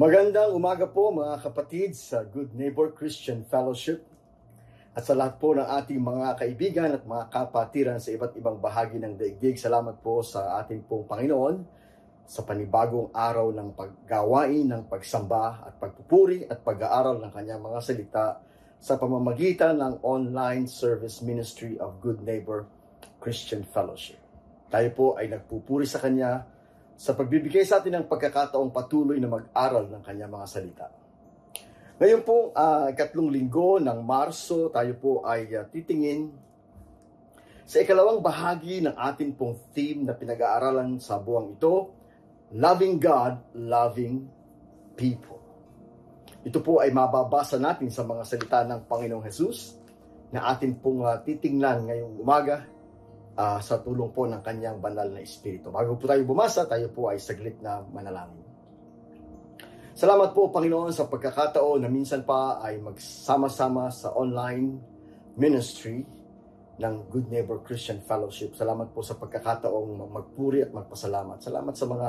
Magandang umaga po mga kapatid sa Good Neighbor Christian Fellowship at sa lahat po ng ating mga kaibigan at mga kapatiran sa iba't ibang bahagi ng daigdig. Salamat po sa ating pong Panginoon sa panibagong araw ng paggawain ng pagsamba at pagpupuri at pag-aaral ng kanyang mga salita sa pamamagitan ng online service ministry of Good Neighbor Christian Fellowship. Tayo po ay nagpupuri sa Kanya sa pagbibigay sa atin ng pagkakataong patuloy na mag-aral ng kanyang mga salita. Ngayon po, uh, ikatlong linggo ng Marso, tayo po ay uh, titingin sa ikalawang bahagi ng ating pong theme na pinag-aaralan sa buwang ito, Loving God, Loving People. Ito po ay mababasa natin sa mga salita ng Panginoong Jesus na atin pong uh, titingnan ngayong umaga uh, sa tulong po ng kanyang banal na Espiritu. Bago po tayo bumasa, tayo po ay saglit na manalangin. Salamat po, Panginoon, sa pagkakataon na minsan pa ay magsama-sama sa online ministry ng Good Neighbor Christian Fellowship. Salamat po sa pagkakataong magpuri at magpasalamat. Salamat sa mga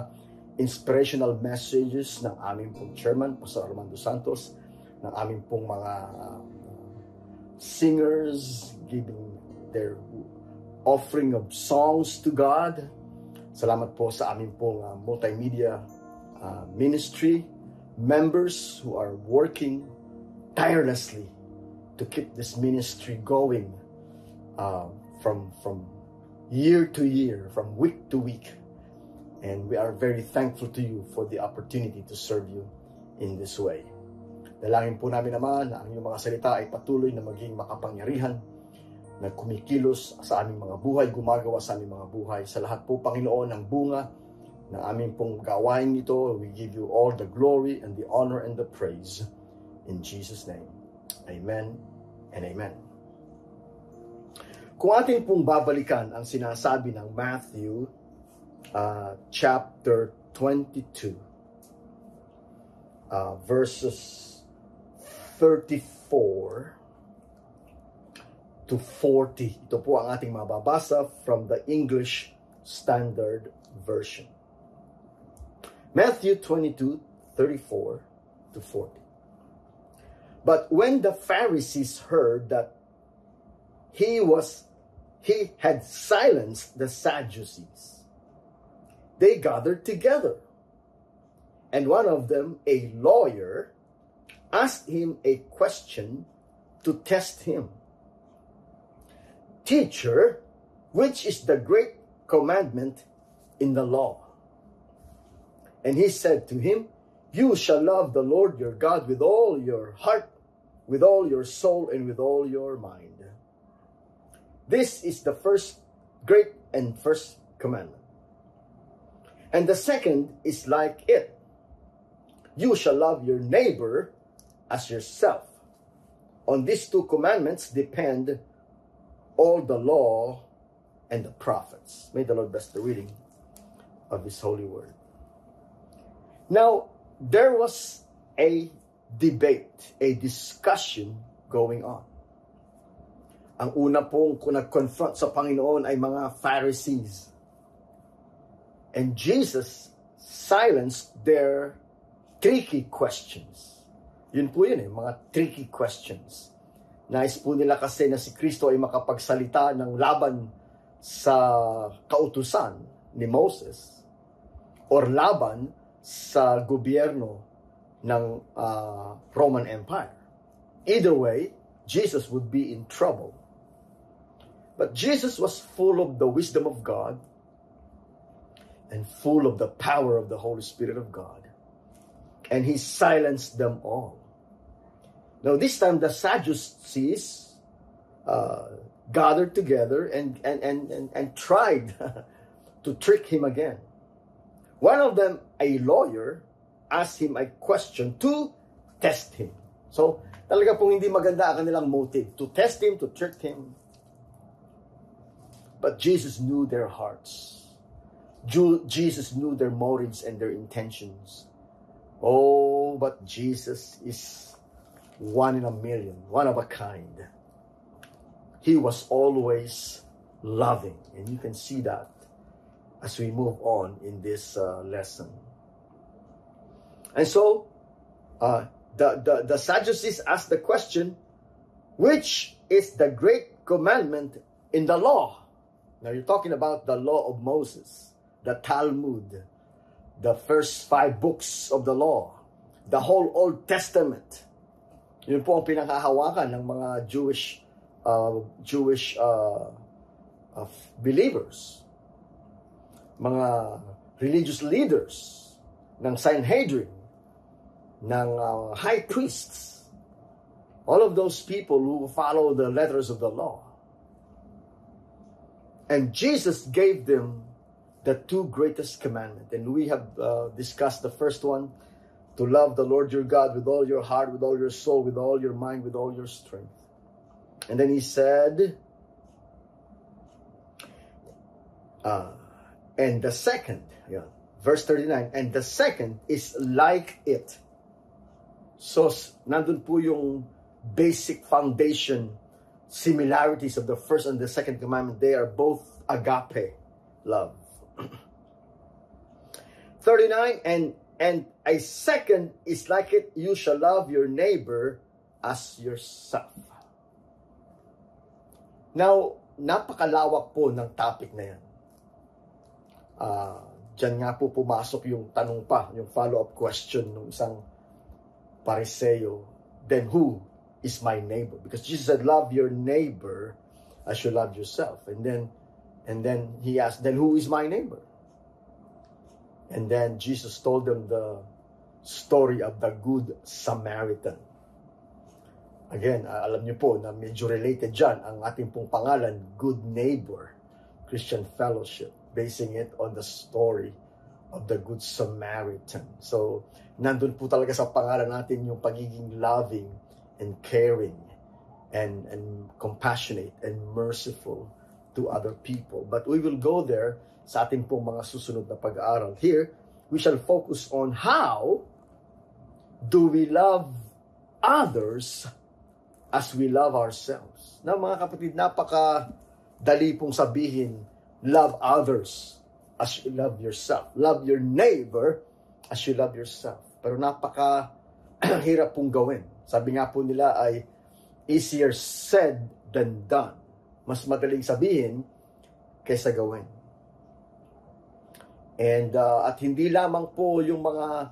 inspirational messages ng aming pong chairman, Pastor Armando Santos, ng aming pong mga uh, singers giving their offering of songs to God. Salamat po sa amin pong uh, multimedia uh, ministry members who are working tirelessly to keep this ministry going uh, from from year to year, from week to week. And we are very thankful to you for the opportunity to serve you in this way. Dalangin po namin naman na ang iyong mga salita ay patuloy na maging makapangyarihan na kumikilos sa aming mga buhay, gumagawa sa aming mga buhay. Sa lahat po, Panginoon, ng bunga ng aming pong gawain ito, we give you all the glory and the honor and the praise. In Jesus' name, Amen and Amen. Kung ating pong babalikan ang sinasabi ng Matthew uh, chapter 22, uh, verses 34 to 40. Ito po ang ating mababasa from the English Standard Version. Matthew 22, 34 to 40. But when the Pharisees heard that he was he had silenced the Sadducees, they gathered together. And one of them, a lawyer, asked him a question to test him. Teacher, which is the great commandment in the law? And he said to him, You shall love the Lord your God with all your heart, with all your soul, and with all your mind. This is the first great and first commandment. And the second is like it. You shall love your neighbor as yourself. On these two commandments depend all the law and the prophets. May the Lord bless the reading of His holy word. Now, there was a debate, a discussion going on. Ang una pong nag-confront sa Panginoon ay mga Pharisees. And Jesus silenced their tricky questions. Yun po yun eh, mga tricky questions. Nais po nila kasi na si Kristo ay makapagsalita ng laban sa kautusan ni Moses or laban sa gobyerno ng uh, Roman Empire. Either way, Jesus would be in trouble. But Jesus was full of the wisdom of God and full of the power of the Holy Spirit of God. And he silenced them all. Now, this time the Sadducees uh, gathered together and, and, and, and, and tried to trick him again. One of them, a lawyer, asked him a question to test him. So, talaga pong hindi maganda ang kanilang motive. To test him, to trick him. But Jesus knew their hearts. Jesus knew their motives and their intentions. Oh, but Jesus is one in a million, one of a kind. He was always loving, and you can see that as we move on in this uh, lesson. And so, uh, the, the, the Sadducees asked the question, which is the great commandment in the law? Now you're talking about the law of Moses, the Talmud, the first five books of the law, the whole Old Testament. Yun po ang pinakahawakan ng mga Jewish uh, Jewish uh, uh, believers, mga religious leaders ng Sanhedrin, ng uh, high priests, all of those people who follow the letters of the law. And Jesus gave them the two greatest commandments. And we have uh, discussed the first one, to love the Lord your God with all your heart, with all your soul, with all your mind, with all your strength. And then he said, uh, and the second, yeah, verse 39, and the second is like it. So, nandun po yung basic foundation similarities of the first and the second commandment. They are both agape love. 39 and and a second is like it you shall love your neighbor as yourself. Now, napakalawak po ng topic na yan. Uh, Diyan nga po pumasok yung tanong pa, yung follow-up question ng isang pariseo. Then who is my neighbor? Because Jesus said, love your neighbor as you love yourself. And then, and then he asked, then who is my neighbor? And then Jesus told them the story of the Good Samaritan. Again, alam niyo po na medyo related dyan ang ating pong pangalan, Good Neighbor Christian Fellowship, basing it on the story of the Good Samaritan. So, nandun po talaga sa pangalan natin yung pagiging loving and caring and, and compassionate and merciful to other people. But we will go there sa ating pong mga susunod na pag-aaral. Here, we shall focus on how do we love others as we love ourselves. Na mga kapatid, napaka dali pong sabihin, love others as you love yourself. Love your neighbor as you love yourself. Pero napaka hirap pong gawin. Sabi nga po nila ay easier said than done. Mas madaling sabihin kaysa gawin. And uh, at hindi lamang po yung mga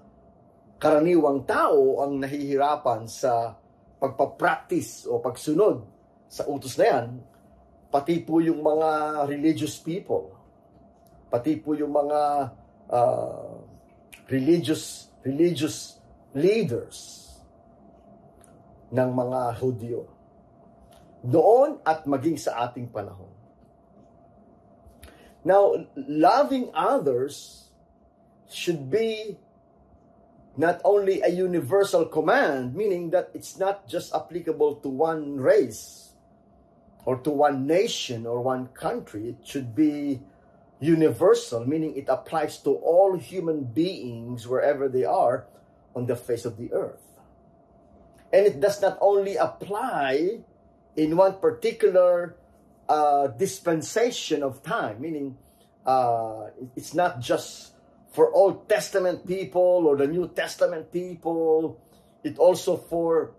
karaniwang tao ang nahihirapan sa pagpapractice o pagsunod sa utos na yan, pati po yung mga religious people, pati po yung mga uh, religious religious leaders ng mga Hudyo noon at maging sa ating panahon. Now, loving others should be not only a universal command, meaning that it's not just applicable to one race or to one nation or one country. It should be universal, meaning it applies to all human beings wherever they are on the face of the earth. And it does not only apply in one particular uh, dispensation of time, meaning uh, it's not just for Old Testament people or the New Testament people. It also for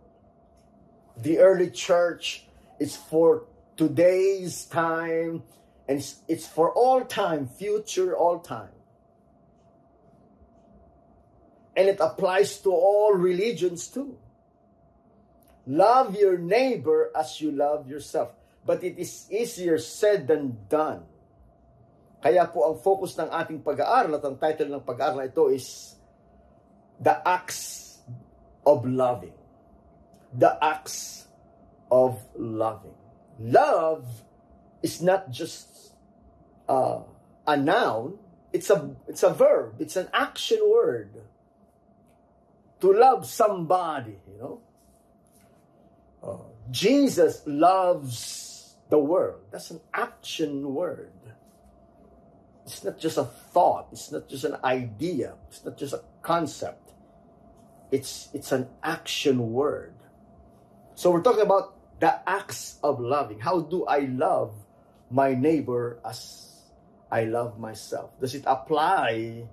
the early church. It's for today's time, and it's, it's for all time, future all time. And it applies to all religions too. Love your neighbor as you love yourself. But it is easier said than done. Kaya po ang focus ng ating pag-aaral at ang title ng pag-aaral na ito is The Acts of Loving. The Acts of Loving. Love is not just uh, a noun, it's a, it's a verb, it's an action word. To love somebody, you know. Uh, Jesus loves the world. That's an action word. It's not just a thought. It's not just an idea. It's not just a concept. It's, it's an action word. So we're talking about the acts of loving. How do I love my neighbor as I love myself? Does it apply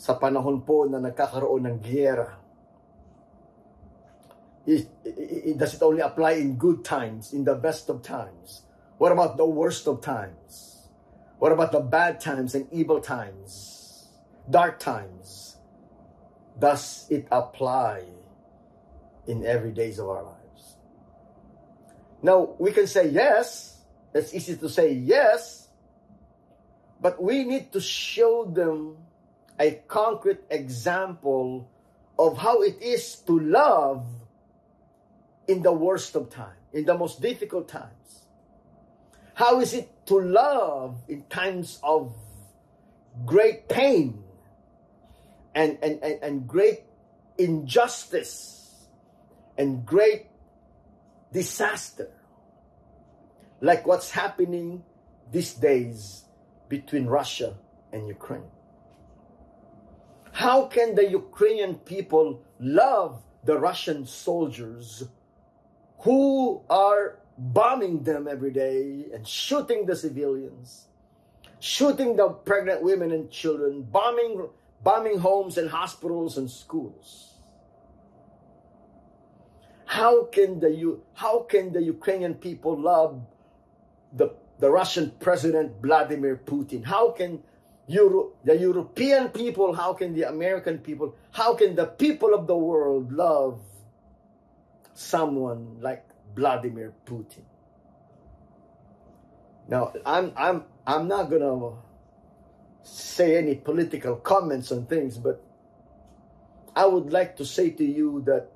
sa panahon po na nagkakaroon ng giyera Does it only apply in good times, in the best of times? What about the worst of times? What about the bad times and evil times, dark times? Does it apply in every days of our lives? Now, we can say yes. It's easy to say yes. But we need to show them a concrete example of how it is to love in the worst of time, in the most difficult times. How is it to love in times of great pain and, and, and, and great injustice and great disaster? Like what's happening these days between Russia and Ukraine. How can the Ukrainian people love the Russian soldiers who are bombing them every day and shooting the civilians, shooting the pregnant women and children, bombing, bombing homes and hospitals and schools. How can the how can the Ukrainian people love the the Russian President Vladimir Putin? How can Euro, the European people, how can the American people, how can the people of the world love someone like Vladimir Putin. Now, I'm I'm I'm not gonna say any political comments on things, but I would like to say to you that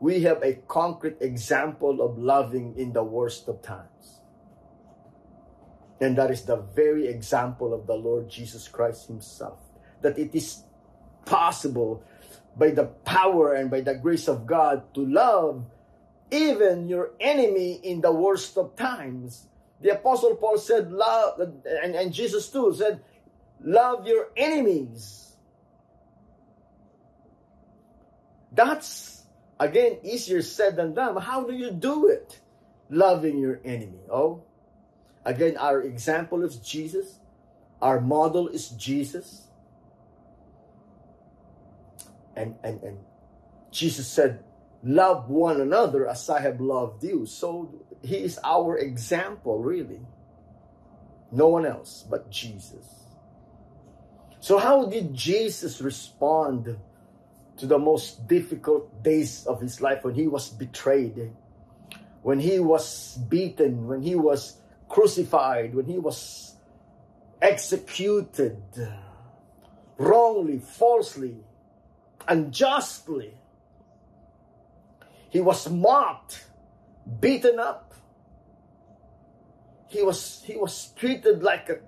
we have a concrete example of loving in the worst of times. And that is the very example of the Lord Jesus Christ Himself. That it is possible by the power and by the grace of God to love even your enemy in the worst of times. The Apostle Paul said, love, and, and Jesus too said, love your enemies. That's, again, easier said than done. How do you do it? Loving your enemy. Oh, again, our example is Jesus. Our model is Jesus. And, and, and Jesus said, love one another as I have loved you. So he is our example, really. No one else but Jesus. So, how did Jesus respond to the most difficult days of his life when he was betrayed, when he was beaten, when he was crucified, when he was executed wrongly, falsely, unjustly? He was mocked, beaten up. He was, he was treated like a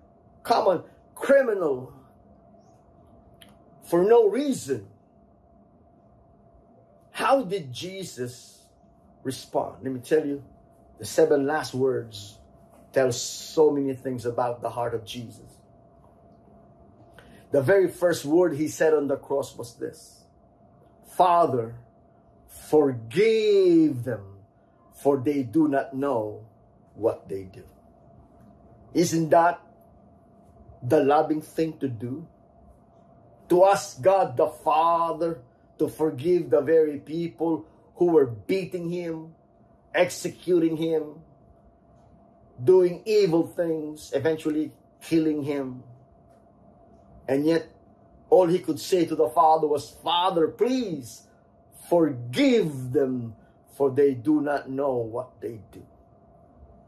common criminal for no reason. How did Jesus respond? Let me tell you, the seven last words tell so many things about the heart of Jesus. The very first word he said on the cross was this Father, Forgive them, for they do not know what they do. Isn't that the loving thing to do? To ask God the Father to forgive the very people who were beating him, executing him, doing evil things, eventually killing him. And yet, all he could say to the Father was, Father, please Forgive them, for they do not know what they do.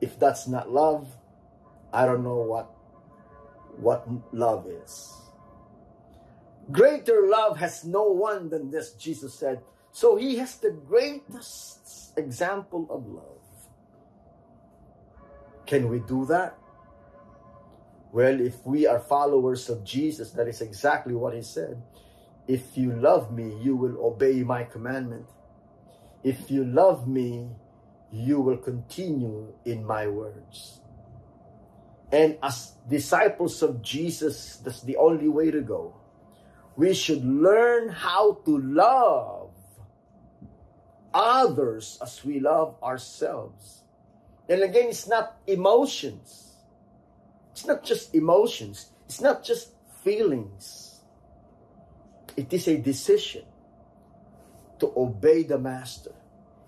If that's not love, I don't know what, what love is. Greater love has no one than this, Jesus said. So he has the greatest example of love. Can we do that? Well, if we are followers of Jesus, that is exactly what he said. If you love me, you will obey my commandment. If you love me, you will continue in my words. And as disciples of Jesus, that's the only way to go. We should learn how to love others as we love ourselves. And again, it's not emotions. It's not just emotions. It's not just feelings it is a decision to obey the master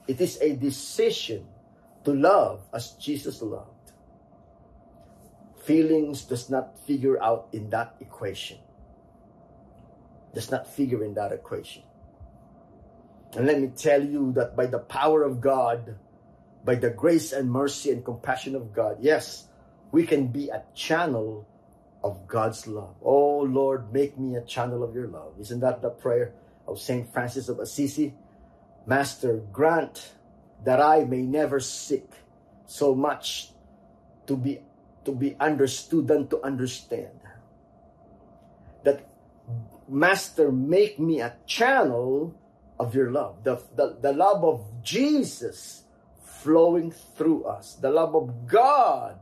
It is a decision to love as Jesus loved. Feelings does not figure out in that equation. Does not figure in that equation. And let me tell you that by the power of God, by the grace and mercy and compassion of God, yes, we can be a channel of God's love. Oh Lord, make me a channel of your love. Isn't that the prayer of St. Francis of Assisi? Master, grant that I may never seek so much to be to be understood and to understand. That Master, make me a channel of your love. The, the, the love of Jesus flowing through us. The love of God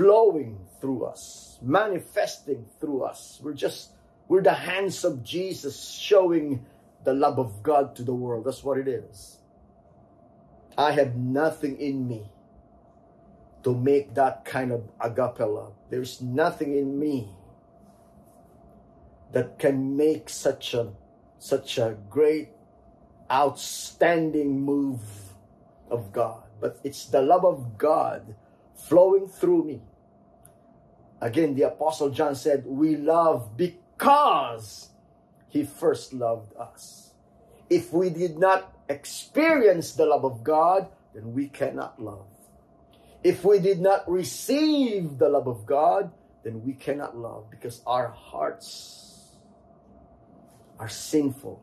flowing through us, manifesting through us. We're just, we're the hands of Jesus showing the love of God to the world. That's what it is. I have nothing in me to make that kind of agape love. There's nothing in me that can make such a such a great outstanding move of God. But it's the love of God flowing through me. Again, the Apostle John said, We love because he first loved us. If we did not experience the love of God, then we cannot love. If we did not receive the love of God, then we cannot love because our hearts are sinful,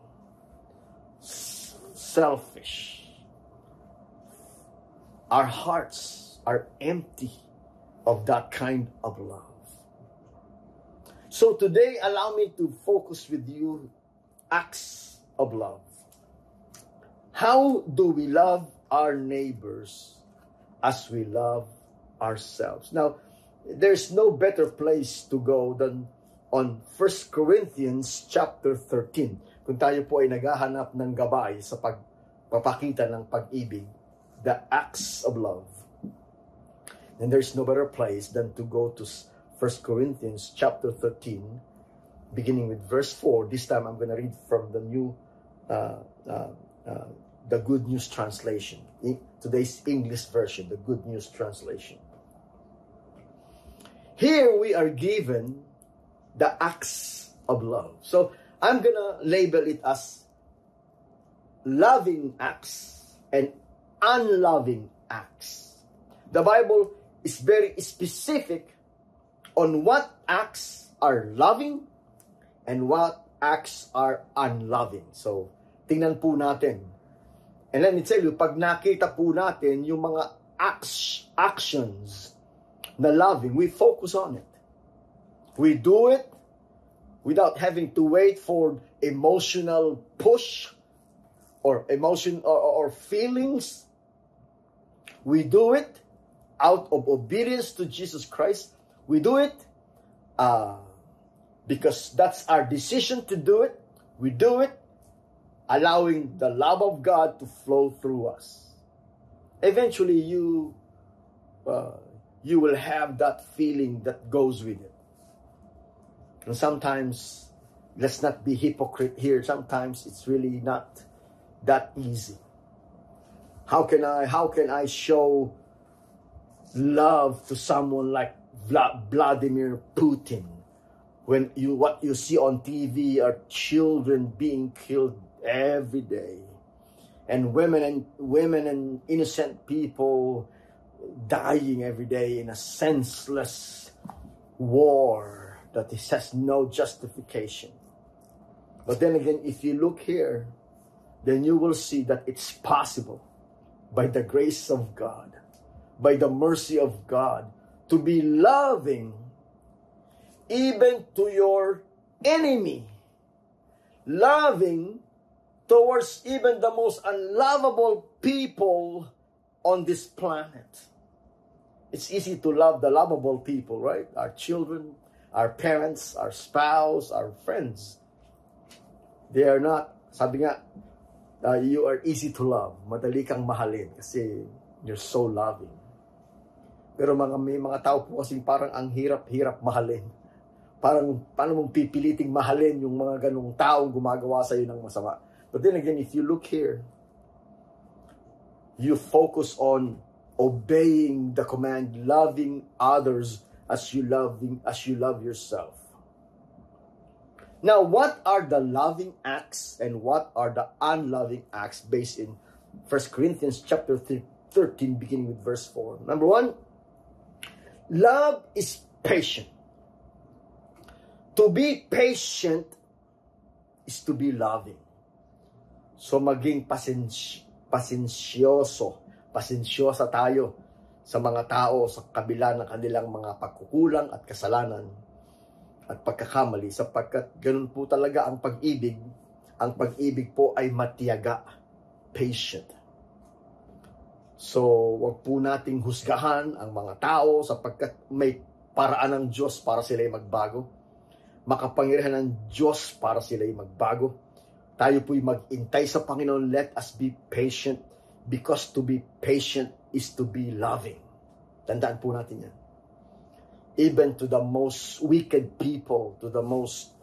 selfish. Our hearts are empty of that kind of love. So today, allow me to focus with you acts of love. How do we love our neighbors as we love ourselves? Now, there's no better place to go than on 1 Corinthians chapter 13. Kung tayo po ay naghahanap ng gabay sa pagpapakita ng pag-ibig, the acts of love. And there's no better place than to go to 1 Corinthians chapter 13, beginning with verse 4. This time I'm going to read from the new, uh, uh, uh, the Good News Translation. Today's English version, the Good News Translation. Here we are given the acts of love. So I'm going to label it as loving acts and unloving acts. The Bible is very specific on what acts are loving and what acts are unloving. So, tingnan po natin. And let me tell you, pag nakita po natin yung mga acts, actions na loving, we focus on it. We do it without having to wait for emotional push or emotion or, or feelings. We do it out of obedience to Jesus Christ we do it uh, because that's our decision to do it. We do it allowing the love of God to flow through us. Eventually, you uh, you will have that feeling that goes with it. And sometimes, let's not be hypocrite here. Sometimes it's really not that easy. How can I? How can I show love to someone like Vladimir Putin. When you what you see on TV are children being killed every day, and women and women and innocent people dying every day in a senseless war that has no justification. But then again, if you look here, then you will see that it's possible by the grace of God, by the mercy of God, to be loving even to your enemy. Loving towards even the most unlovable people on this planet. It's easy to love the lovable people, right? Our children, our parents, our spouse, our friends. They are not, sabi nga, uh, you are easy to love. Madali kang mahalin kasi you're so loving. Pero mga may mga tao po kasi parang ang hirap-hirap mahalin. Parang paano mong pipiliting mahalin yung mga ganong taong gumagawa sa iyo ng masama. But then again, if you look here, you focus on obeying the command, loving others as you loving as you love yourself. Now, what are the loving acts and what are the unloving acts based in 1 Corinthians chapter 13 beginning with verse 4. Number 1, love is patient. To be patient is to be loving. So maging pasensy pasensyoso, pasensyosa tayo sa mga tao sa kabila ng kanilang mga pagkukulang at kasalanan at pagkakamali sapagkat ganun po talaga ang pag-ibig. Ang pag-ibig po ay matiyaga, patient. So, wag po nating husgahan ang mga tao sapagkat may paraan ng Diyos para sila ay magbago. Makapangyarihan ng Diyos para sila ay magbago tayo po'y mag-intay sa Panginoon. Let us be patient because to be patient is to be loving. Tandaan po natin yan. Even to the most wicked people, to the most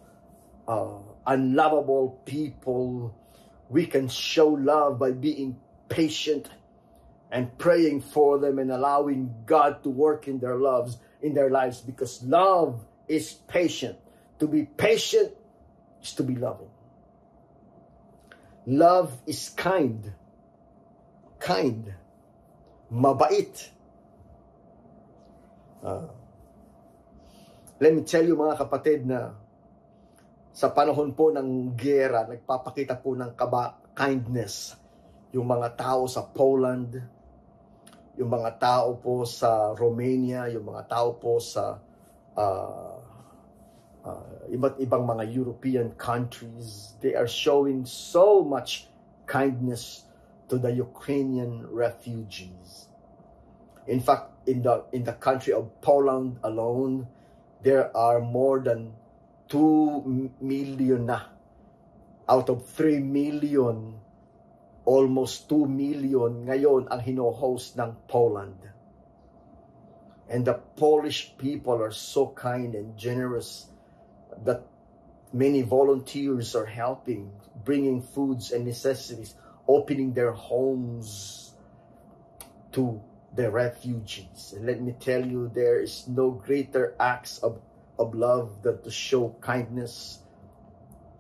uh, unlovable people, we can show love by being patient and praying for them and allowing God to work in their lives, in their lives because love is patient. To be patient is to be loving. Love is kind. Kind. Mabait. Uh, let me tell you mga kapatid na sa panahon po ng gera, nagpapakita po ng kaba, kindness yung mga tao sa Poland, yung mga tao po sa Romania, yung mga tao po sa uh, uh, iba't ibang mga European countries, they are showing so much kindness to the Ukrainian refugees. In fact, in the in the country of Poland alone, there are more than 2 million na out of 3 million almost 2 million ngayon ang hino-host ng Poland. And the Polish people are so kind and generous that many volunteers are helping, bringing foods and necessities, opening their homes to the refugees. And let me tell you, there is no greater acts of, of love than to show kindness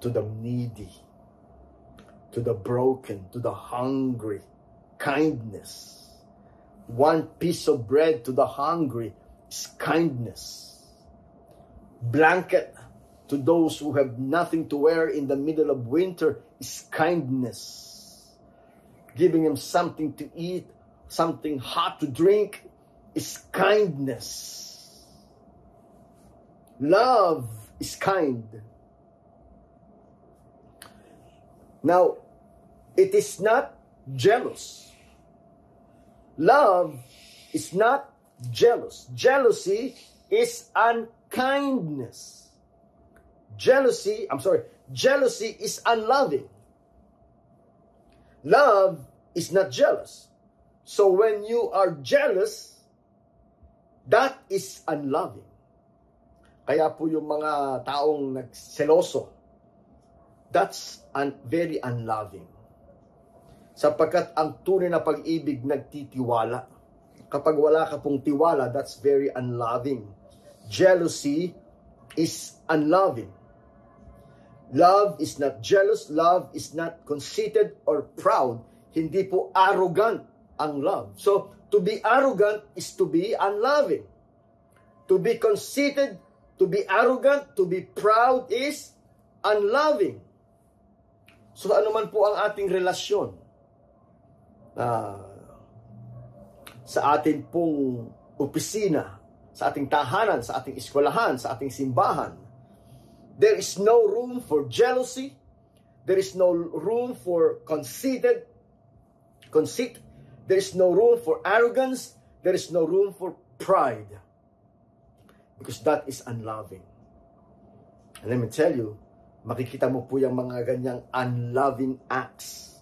to the needy, to the broken, to the hungry. Kindness. One piece of bread to the hungry is kindness. Blanket to those who have nothing to wear in the middle of winter is kindness. Giving them something to eat, something hot to drink is kindness. Love is kind. Now, it is not jealous. Love is not jealous. Jealousy is unkindness. Jealousy, I'm sorry, jealousy is unloving. Love is not jealous. So when you are jealous, that is unloving. Kaya po yung mga taong nagseloso, that's un- very unloving. Sapagkat ang tunay na pag-ibig nagtitiwala. Kapag wala ka pong tiwala, that's very unloving. Jealousy is unloving. Love is not jealous. Love is not conceited or proud. Hindi po arrogant ang love. So, to be arrogant is to be unloving. To be conceited, to be arrogant, to be proud is unloving. So, ano man po ang ating relasyon uh, sa ating pong opisina, sa ating tahanan, sa ating eskwelahan, sa ating simbahan, There is no room for jealousy. There is no room for conceited conceit. There is no room for arrogance. There is no room for pride. Because that is unloving. And let me tell you, makikita mo po yung mga ganyang unloving acts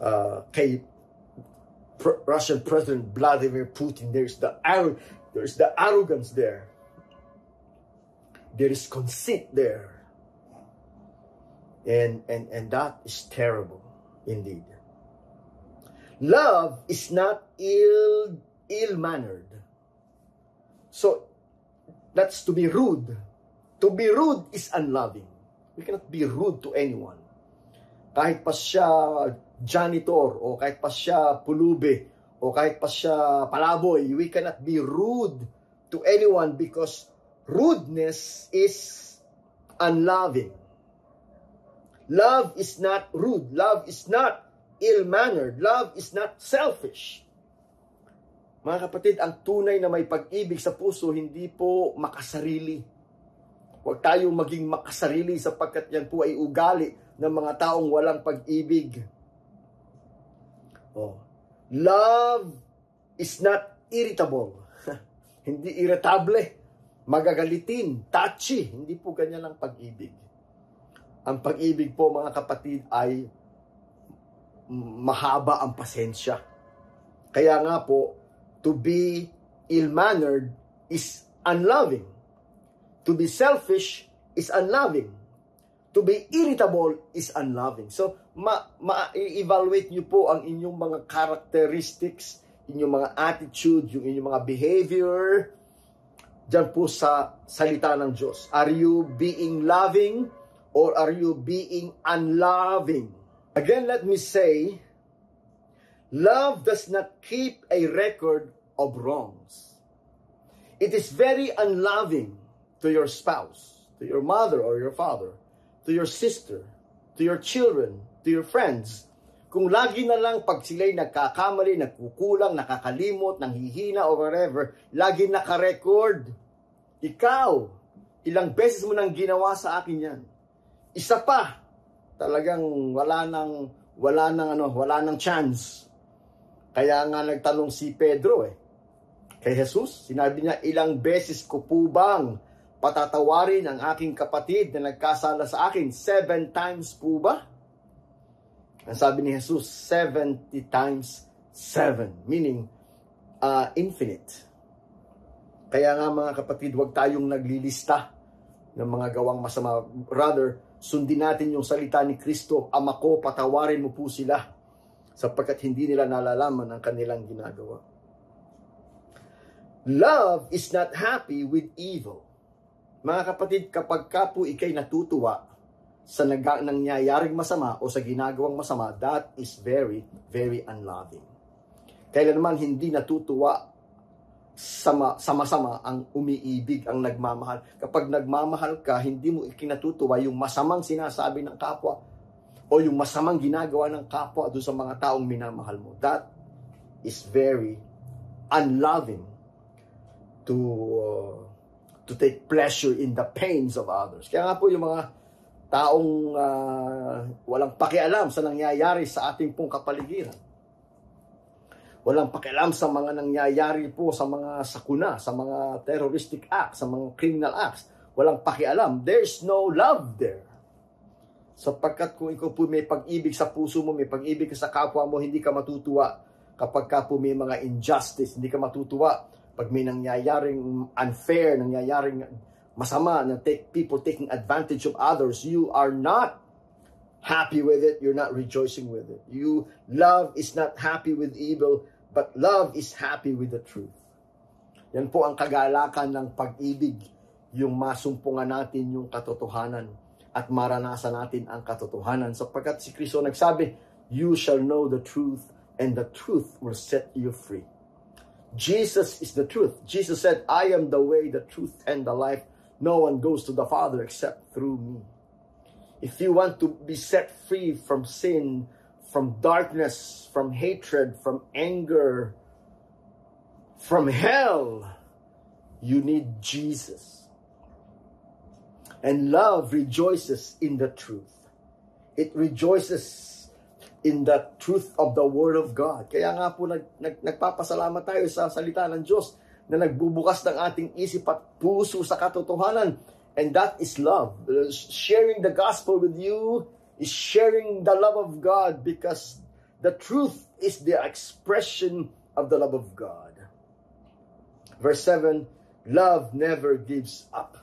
uh, Russian President Vladimir Putin. There's the there's the arrogance there. There is conceit there. And, and, and that is terrible indeed. Love is not ill, ill-mannered. So, that's to be rude. To be rude is unloving. We cannot be rude to anyone. Kahit pa siya janitor, o kahit pa siya pulube, o kahit pa siya palaboy, we cannot be rude to anyone because rudeness is unloving. Love is not rude. Love is not ill-mannered. Love is not selfish. Mga kapatid, ang tunay na may pag-ibig sa puso, hindi po makasarili. Huwag tayong maging makasarili sapagkat yan po ay ugali ng mga taong walang pag-ibig. Oh. Love is not irritable. hindi irritable magagalitin, touchy. Hindi po ganyan ang pag-ibig. Ang pag-ibig po mga kapatid ay mahaba ang pasensya. Kaya nga po, to be ill-mannered is unloving. To be selfish is unloving. To be irritable is unloving. So, ma-evaluate ma nyo po ang inyong mga characteristics, inyong mga attitude, yung inyong mga behavior, dyan po sa salita ng Diyos. Are you being loving or are you being unloving? Again, let me say, love does not keep a record of wrongs. It is very unloving to your spouse, to your mother or your father, to your sister, to your children, your friends, kung lagi na lang pag sila'y nagkakamali, nagkukulang, nakakalimot, nanghihina or whatever, lagi naka-record. Ikaw, ilang beses mo nang ginawa sa akin yan. Isa pa, talagang wala nang wala nang ano, wala nang chance. Kaya nga nagtanong si Pedro eh. Kay Jesus, sinabi niya, ilang beses ko po bang patatawarin ang aking kapatid na nagkasala sa akin? Seven times po ba? Ang sabi ni Jesus, 70 times 7, meaning uh, infinite. Kaya nga mga kapatid, huwag tayong naglilista ng mga gawang masama. Rather, sundin natin yung salita ni Kristo, Ama ko, patawarin mo po sila sapagkat hindi nila nalalaman ang kanilang ginagawa. Love is not happy with evil. Mga kapatid, kapag ka po ikay natutuwa sa nag nangyayaring masama o sa ginagawang masama, that is very, very unloving. Kailan naman hindi natutuwa sama, sama-sama ang umiibig, ang nagmamahal. Kapag nagmamahal ka, hindi mo ikinatutuwa yung masamang sinasabi ng kapwa o yung masamang ginagawa ng kapwa doon sa mga taong minamahal mo. That is very unloving to uh, to take pleasure in the pains of others. Kaya nga po yung mga taong uh, walang pakialam sa nangyayari sa ating pong kapaligiran. Walang pakialam sa mga nangyayari po sa mga sakuna, sa mga terroristic acts, sa mga criminal acts. Walang pakialam. There's no love there. Sapagkat kung ikaw po may pag-ibig sa puso mo, may pag-ibig sa kapwa mo, hindi ka matutuwa kapag ka po may mga injustice, hindi ka matutuwa pag may nangyayaring unfair, nangyayaring masama na take people taking advantage of others, you are not happy with it, you're not rejoicing with it. You love is not happy with evil, but love is happy with the truth. Yan po ang kagalakan ng pag-ibig, yung masumpungan natin yung katotohanan at maranasan natin ang katotohanan sapagkat si Kristo nagsabi, you shall know the truth and the truth will set you free. Jesus is the truth. Jesus said, I am the way, the truth, and the life. No one goes to the Father except through me. If you want to be set free from sin, from darkness, from hatred, from anger, from hell, you need Jesus. And love rejoices in the truth. It rejoices in the truth of the Word of God. Kaya nga po nag, nag, nagpapasalamat tayo sa salita ng Diyos na nagbubukas ng ating isip at puso sa katotohanan. And that is love. Sharing the gospel with you is sharing the love of God because the truth is the expression of the love of God. Verse 7, love never gives up.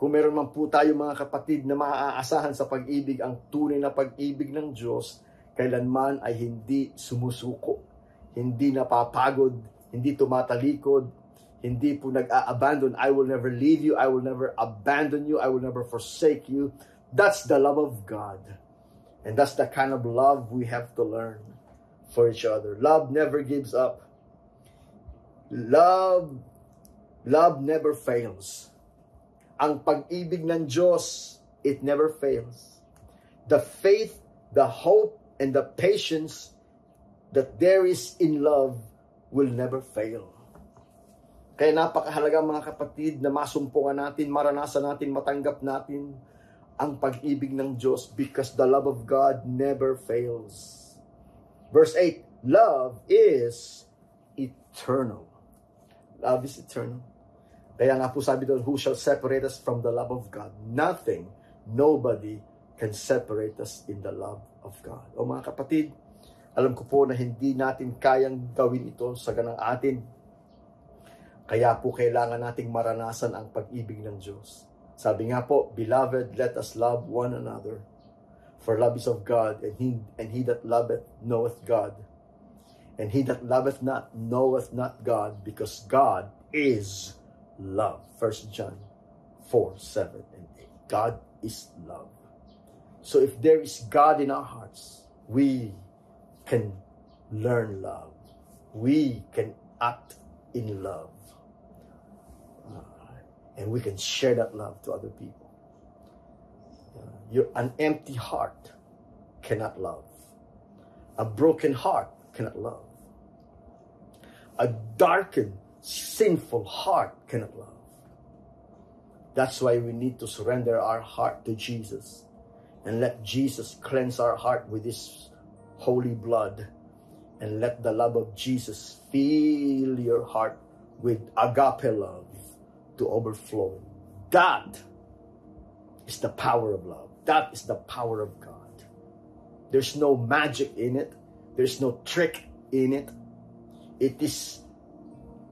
Kung meron man po tayo mga kapatid na maaasahan sa pag-ibig, ang tunay na pag-ibig ng Diyos, kailanman ay hindi sumusuko, hindi napapagod, hindi tumatalikod, hindi po nag-a-abandon. I will never leave you, I will never abandon you, I will never forsake you. That's the love of God. And that's the kind of love we have to learn for each other. Love never gives up. Love, love never fails. Ang pag-ibig ng Diyos, it never fails. The faith, the hope, and the patience that there is in love will never fail. Kaya napakahalaga mga kapatid na masumpungan natin, maranasan natin, matanggap natin ang pag-ibig ng Diyos because the love of God never fails. Verse 8, love is eternal. Love is eternal. Kaya nga po sabi doon, who shall separate us from the love of God? Nothing, nobody can separate us in the love of God. O mga kapatid, alam ko po na hindi natin kayang gawin ito sa ganang atin. Kaya po kailangan nating maranasan ang pag-ibig ng Diyos. Sabi nga po, Beloved, let us love one another. For love is of God, and he, and he that loveth knoweth God. And he that loveth not knoweth not God, because God is love. 1 John 4, 7, and 8. God is love. So if there is God in our hearts, we can learn love. We can act in love. Uh, and we can share that love to other people. Uh, an empty heart cannot love. A broken heart cannot love. A darkened sinful heart cannot love. That's why we need to surrender our heart to Jesus and let Jesus cleanse our heart with His holy blood and let the love of Jesus fill your heart with agape love to overflow. That is the power of love. That is the power of God. There's no magic in it. There's no trick in it. It is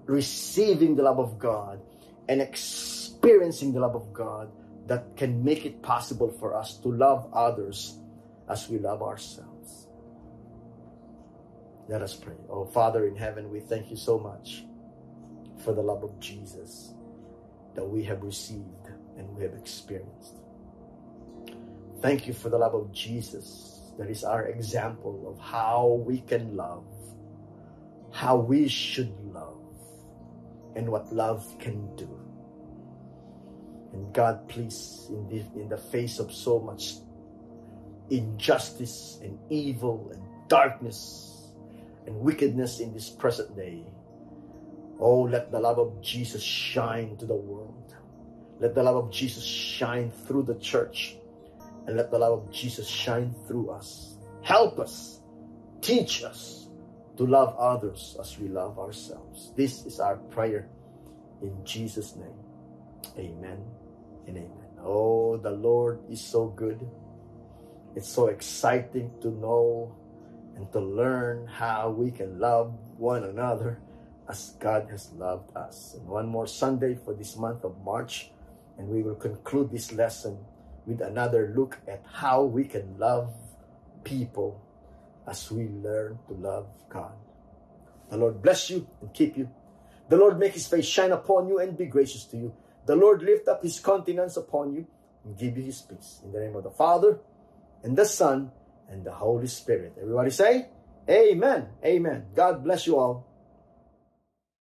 receiving the love of God and experiencing the love of God that can make it possible for us to love others as we love ourselves. Let us pray. Oh, Father in heaven, we thank you so much for the love of Jesus that we have received and we have experienced. Thank you for the love of Jesus that is our example of how we can love, how we should love and what love can do. And God, please, in the, in the face of so much injustice and evil and darkness and wickedness in this present day, oh, let the love of Jesus shine to the world. Let the love of Jesus shine through the church. And let the love of Jesus shine through us. Help us. Teach us to love others as we love ourselves. This is our prayer in Jesus' name. Amen and amen. Oh, the Lord is so good. It's so exciting to know and to learn how we can love one another as God has loved us. And one more Sunday for this month of March, and we will conclude this lesson with another look at how we can love people as we learn to love God. The Lord bless you and keep you. The Lord make his face shine upon you and be gracious to you. The Lord lift up his countenance upon you and give you his peace. In the name of the Father, and the Son, and the Holy Spirit. Everybody say, Amen. Amen. God bless you all.